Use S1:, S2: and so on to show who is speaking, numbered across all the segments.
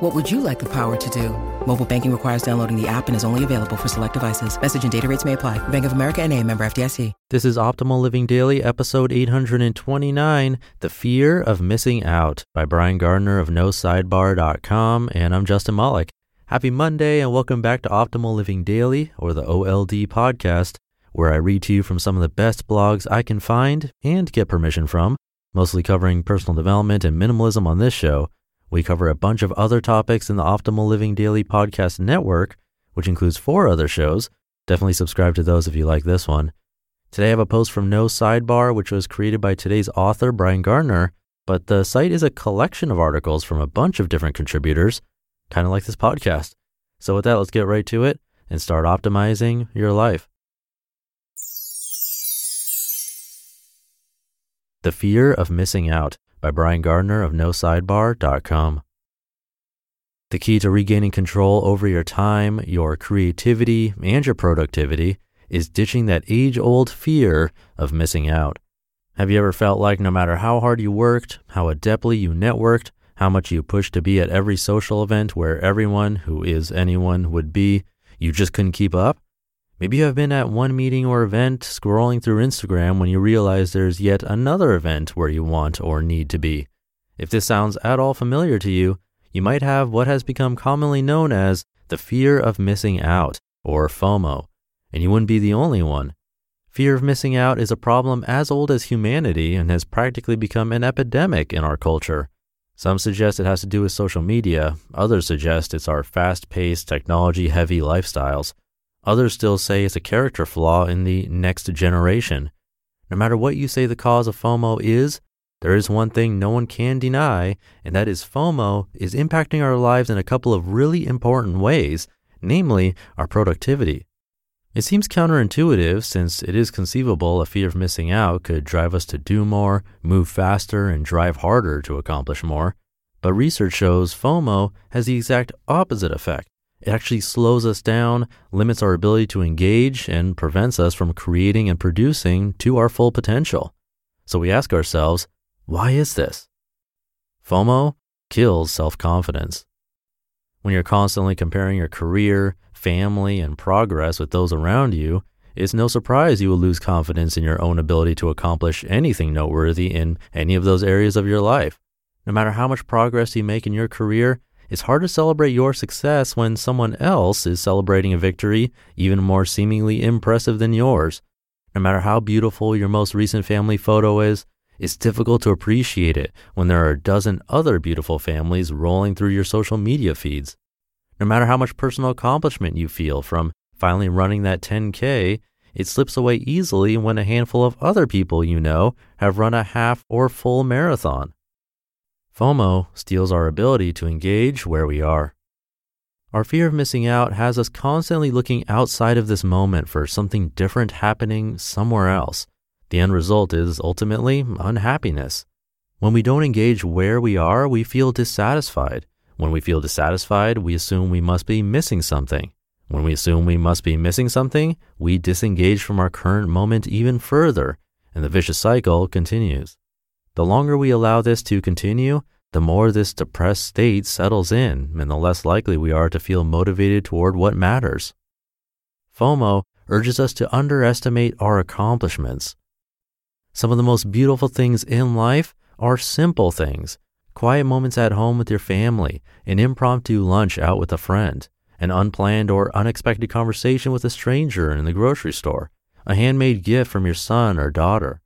S1: What would you like the power to do? Mobile banking requires downloading the app and is only available for select devices. Message and data rates may apply. Bank of America and a member FDIC.
S2: This is Optimal Living Daily, episode 829, The Fear of Missing Out by Brian Gardner of NoSidebar.com. And I'm Justin Malik. Happy Monday and welcome back to Optimal Living Daily, or the OLD podcast, where I read to you from some of the best blogs I can find and get permission from, mostly covering personal development and minimalism on this show. We cover a bunch of other topics in the Optimal Living Daily podcast network, which includes four other shows. Definitely subscribe to those if you like this one. Today I have a post from No Sidebar, which was created by today's author, Brian Gardner, but the site is a collection of articles from a bunch of different contributors kind of like this podcast. So, with that, let's get right to it and start optimizing your life. The Fear of Missing Out by Brian Gardner of NoSidebar.com. The key to regaining control over your time, your creativity, and your productivity is ditching that age old fear of missing out. Have you ever felt like no matter how hard you worked, how adeptly you networked, how much you pushed to be at every social event where everyone who is anyone would be, you just couldn't keep up? Maybe you have been at one meeting or event scrolling through Instagram when you realize there's yet another event where you want or need to be. If this sounds at all familiar to you, you might have what has become commonly known as the fear of missing out, or FOMO, and you wouldn't be the only one. Fear of missing out is a problem as old as humanity and has practically become an epidemic in our culture. Some suggest it has to do with social media, others suggest it's our fast paced, technology heavy lifestyles. Others still say it's a character flaw in the next generation. No matter what you say the cause of FOMO is, there is one thing no one can deny, and that is FOMO is impacting our lives in a couple of really important ways, namely our productivity. It seems counterintuitive since it is conceivable a fear of missing out could drive us to do more, move faster, and drive harder to accomplish more. But research shows FOMO has the exact opposite effect. It actually slows us down, limits our ability to engage, and prevents us from creating and producing to our full potential. So we ask ourselves, why is this? FOMO kills self confidence. When you're constantly comparing your career, family, and progress with those around you, it's no surprise you will lose confidence in your own ability to accomplish anything noteworthy in any of those areas of your life. No matter how much progress you make in your career, it's hard to celebrate your success when someone else is celebrating a victory even more seemingly impressive than yours. No matter how beautiful your most recent family photo is, it's difficult to appreciate it when there are a dozen other beautiful families rolling through your social media feeds. No matter how much personal accomplishment you feel from finally running that 10K, it slips away easily when a handful of other people you know have run a half or full marathon. FOMO steals our ability to engage where we are. Our fear of missing out has us constantly looking outside of this moment for something different happening somewhere else. The end result is ultimately unhappiness. When we don't engage where we are, we feel dissatisfied. When we feel dissatisfied, we assume we must be missing something. When we assume we must be missing something, we disengage from our current moment even further, and the vicious cycle continues. The longer we allow this to continue, the more this depressed state settles in, and the less likely we are to feel motivated toward what matters. FOMO urges us to underestimate our accomplishments. Some of the most beautiful things in life are simple things quiet moments at home with your family, an impromptu lunch out with a friend, an unplanned or unexpected conversation with a stranger in the grocery store, a handmade gift from your son or daughter.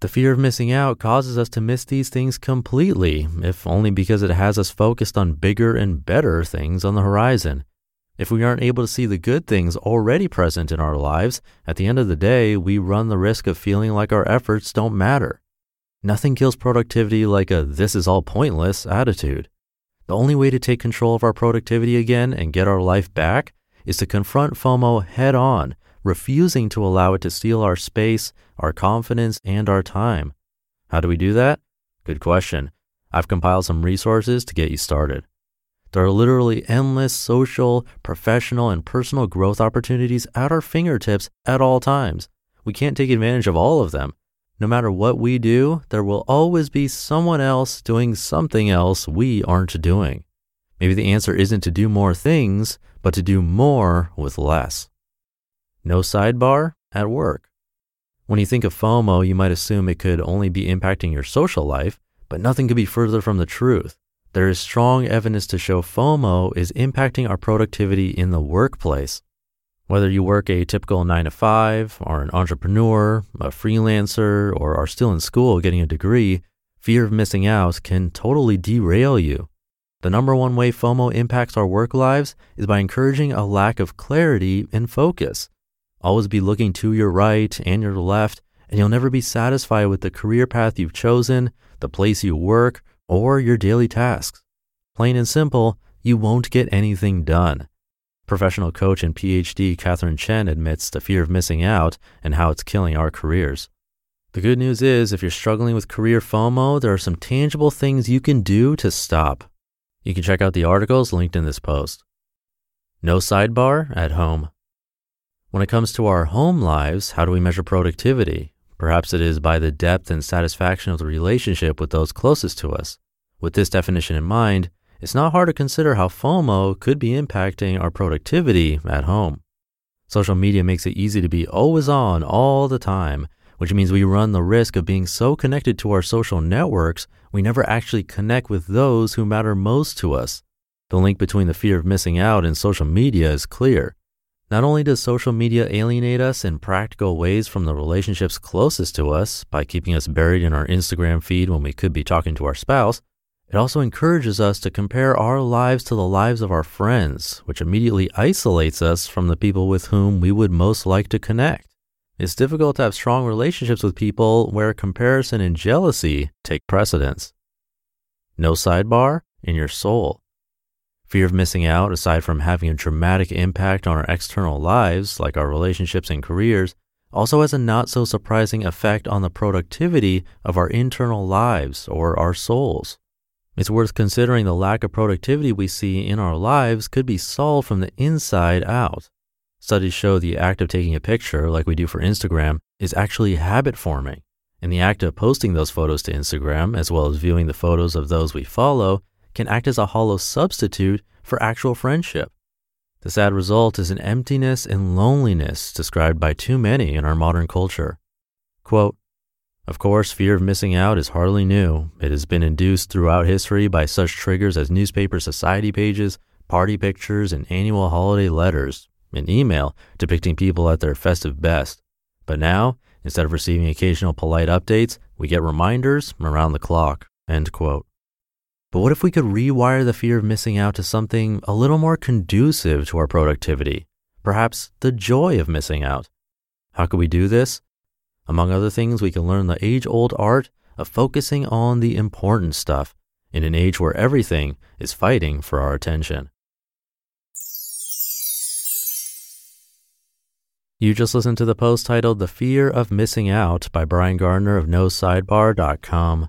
S2: The fear of missing out causes us to miss these things completely, if only because it has us focused on bigger and better things on the horizon. If we aren't able to see the good things already present in our lives, at the end of the day, we run the risk of feeling like our efforts don't matter. Nothing kills productivity like a this is all pointless attitude. The only way to take control of our productivity again and get our life back is to confront FOMO head on, refusing to allow it to steal our space, our confidence, and our time. How do we do that? Good question. I've compiled some resources to get you started. There are literally endless social, professional, and personal growth opportunities at our fingertips at all times. We can't take advantage of all of them. No matter what we do, there will always be someone else doing something else we aren't doing. Maybe the answer isn't to do more things, but to do more with less. No sidebar at work. When you think of FOMO, you might assume it could only be impacting your social life, but nothing could be further from the truth there is strong evidence to show FOMO is impacting our productivity in the workplace. Whether you work a typical nine to five, are an entrepreneur, a freelancer, or are still in school getting a degree, fear of missing out can totally derail you. The number one way FOMO impacts our work lives is by encouraging a lack of clarity and focus. Always be looking to your right and your left, and you'll never be satisfied with the career path you've chosen, the place you work, or your daily tasks. Plain and simple, you won't get anything done. Professional coach and PhD Catherine Chen admits the fear of missing out and how it's killing our careers. The good news is, if you're struggling with career FOMO, there are some tangible things you can do to stop. You can check out the articles linked in this post. No sidebar at home. When it comes to our home lives, how do we measure productivity? Perhaps it is by the depth and satisfaction of the relationship with those closest to us. With this definition in mind, it's not hard to consider how FOMO could be impacting our productivity at home. Social media makes it easy to be always on all the time, which means we run the risk of being so connected to our social networks, we never actually connect with those who matter most to us. The link between the fear of missing out and social media is clear. Not only does social media alienate us in practical ways from the relationships closest to us by keeping us buried in our Instagram feed when we could be talking to our spouse, it also encourages us to compare our lives to the lives of our friends, which immediately isolates us from the people with whom we would most like to connect. It's difficult to have strong relationships with people where comparison and jealousy take precedence. No sidebar in your soul. Fear of missing out, aside from having a dramatic impact on our external lives, like our relationships and careers, also has a not so surprising effect on the productivity of our internal lives or our souls. It's worth considering the lack of productivity we see in our lives could be solved from the inside out. Studies show the act of taking a picture, like we do for Instagram, is actually habit forming. And the act of posting those photos to Instagram, as well as viewing the photos of those we follow, can act as a hollow substitute for actual friendship. The sad result is an emptiness and loneliness described by too many in our modern culture. Quote, of course, fear of missing out is hardly new. It has been induced throughout history by such triggers as newspaper society pages, party pictures, and annual holiday letters, and email depicting people at their festive best. But now, instead of receiving occasional polite updates, we get reminders around the clock. End quote. But what if we could rewire the fear of missing out to something a little more conducive to our productivity? Perhaps the joy of missing out. How could we do this? Among other things, we can learn the age old art of focusing on the important stuff in an age where everything is fighting for our attention. You just listened to the post titled The Fear of Missing Out by Brian Gardner of NoSidebar.com.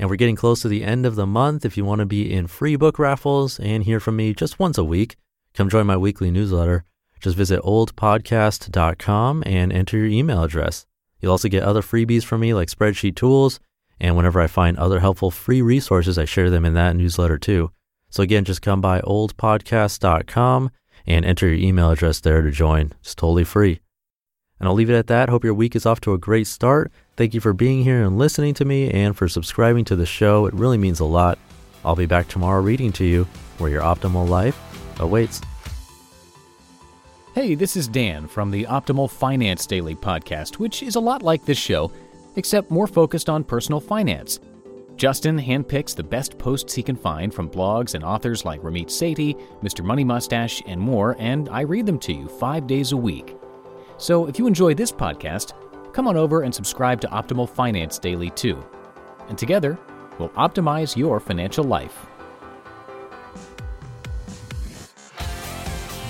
S2: And we're getting close to the end of the month. If you want to be in free book raffles and hear from me just once a week, come join my weekly newsletter. Just visit oldpodcast.com and enter your email address. You'll also get other freebies from me like spreadsheet tools. And whenever I find other helpful free resources, I share them in that newsletter too. So again, just come by oldpodcast.com and enter your email address there to join. It's totally free. And I'll leave it at that. Hope your week is off to a great start. Thank you for being here and listening to me and for subscribing to the show. It really means a lot. I'll be back tomorrow reading to you where your optimal life awaits.
S3: Hey, this is Dan from the Optimal Finance Daily podcast, which is a lot like this show, except more focused on personal finance. Justin handpicks the best posts he can find from blogs and authors like Ramit Sethi, Mr. Money Mustache, and more, and I read them to you five days a week. So if you enjoy this podcast, come on over and subscribe to Optimal Finance Daily too. And together, we'll optimize your financial life.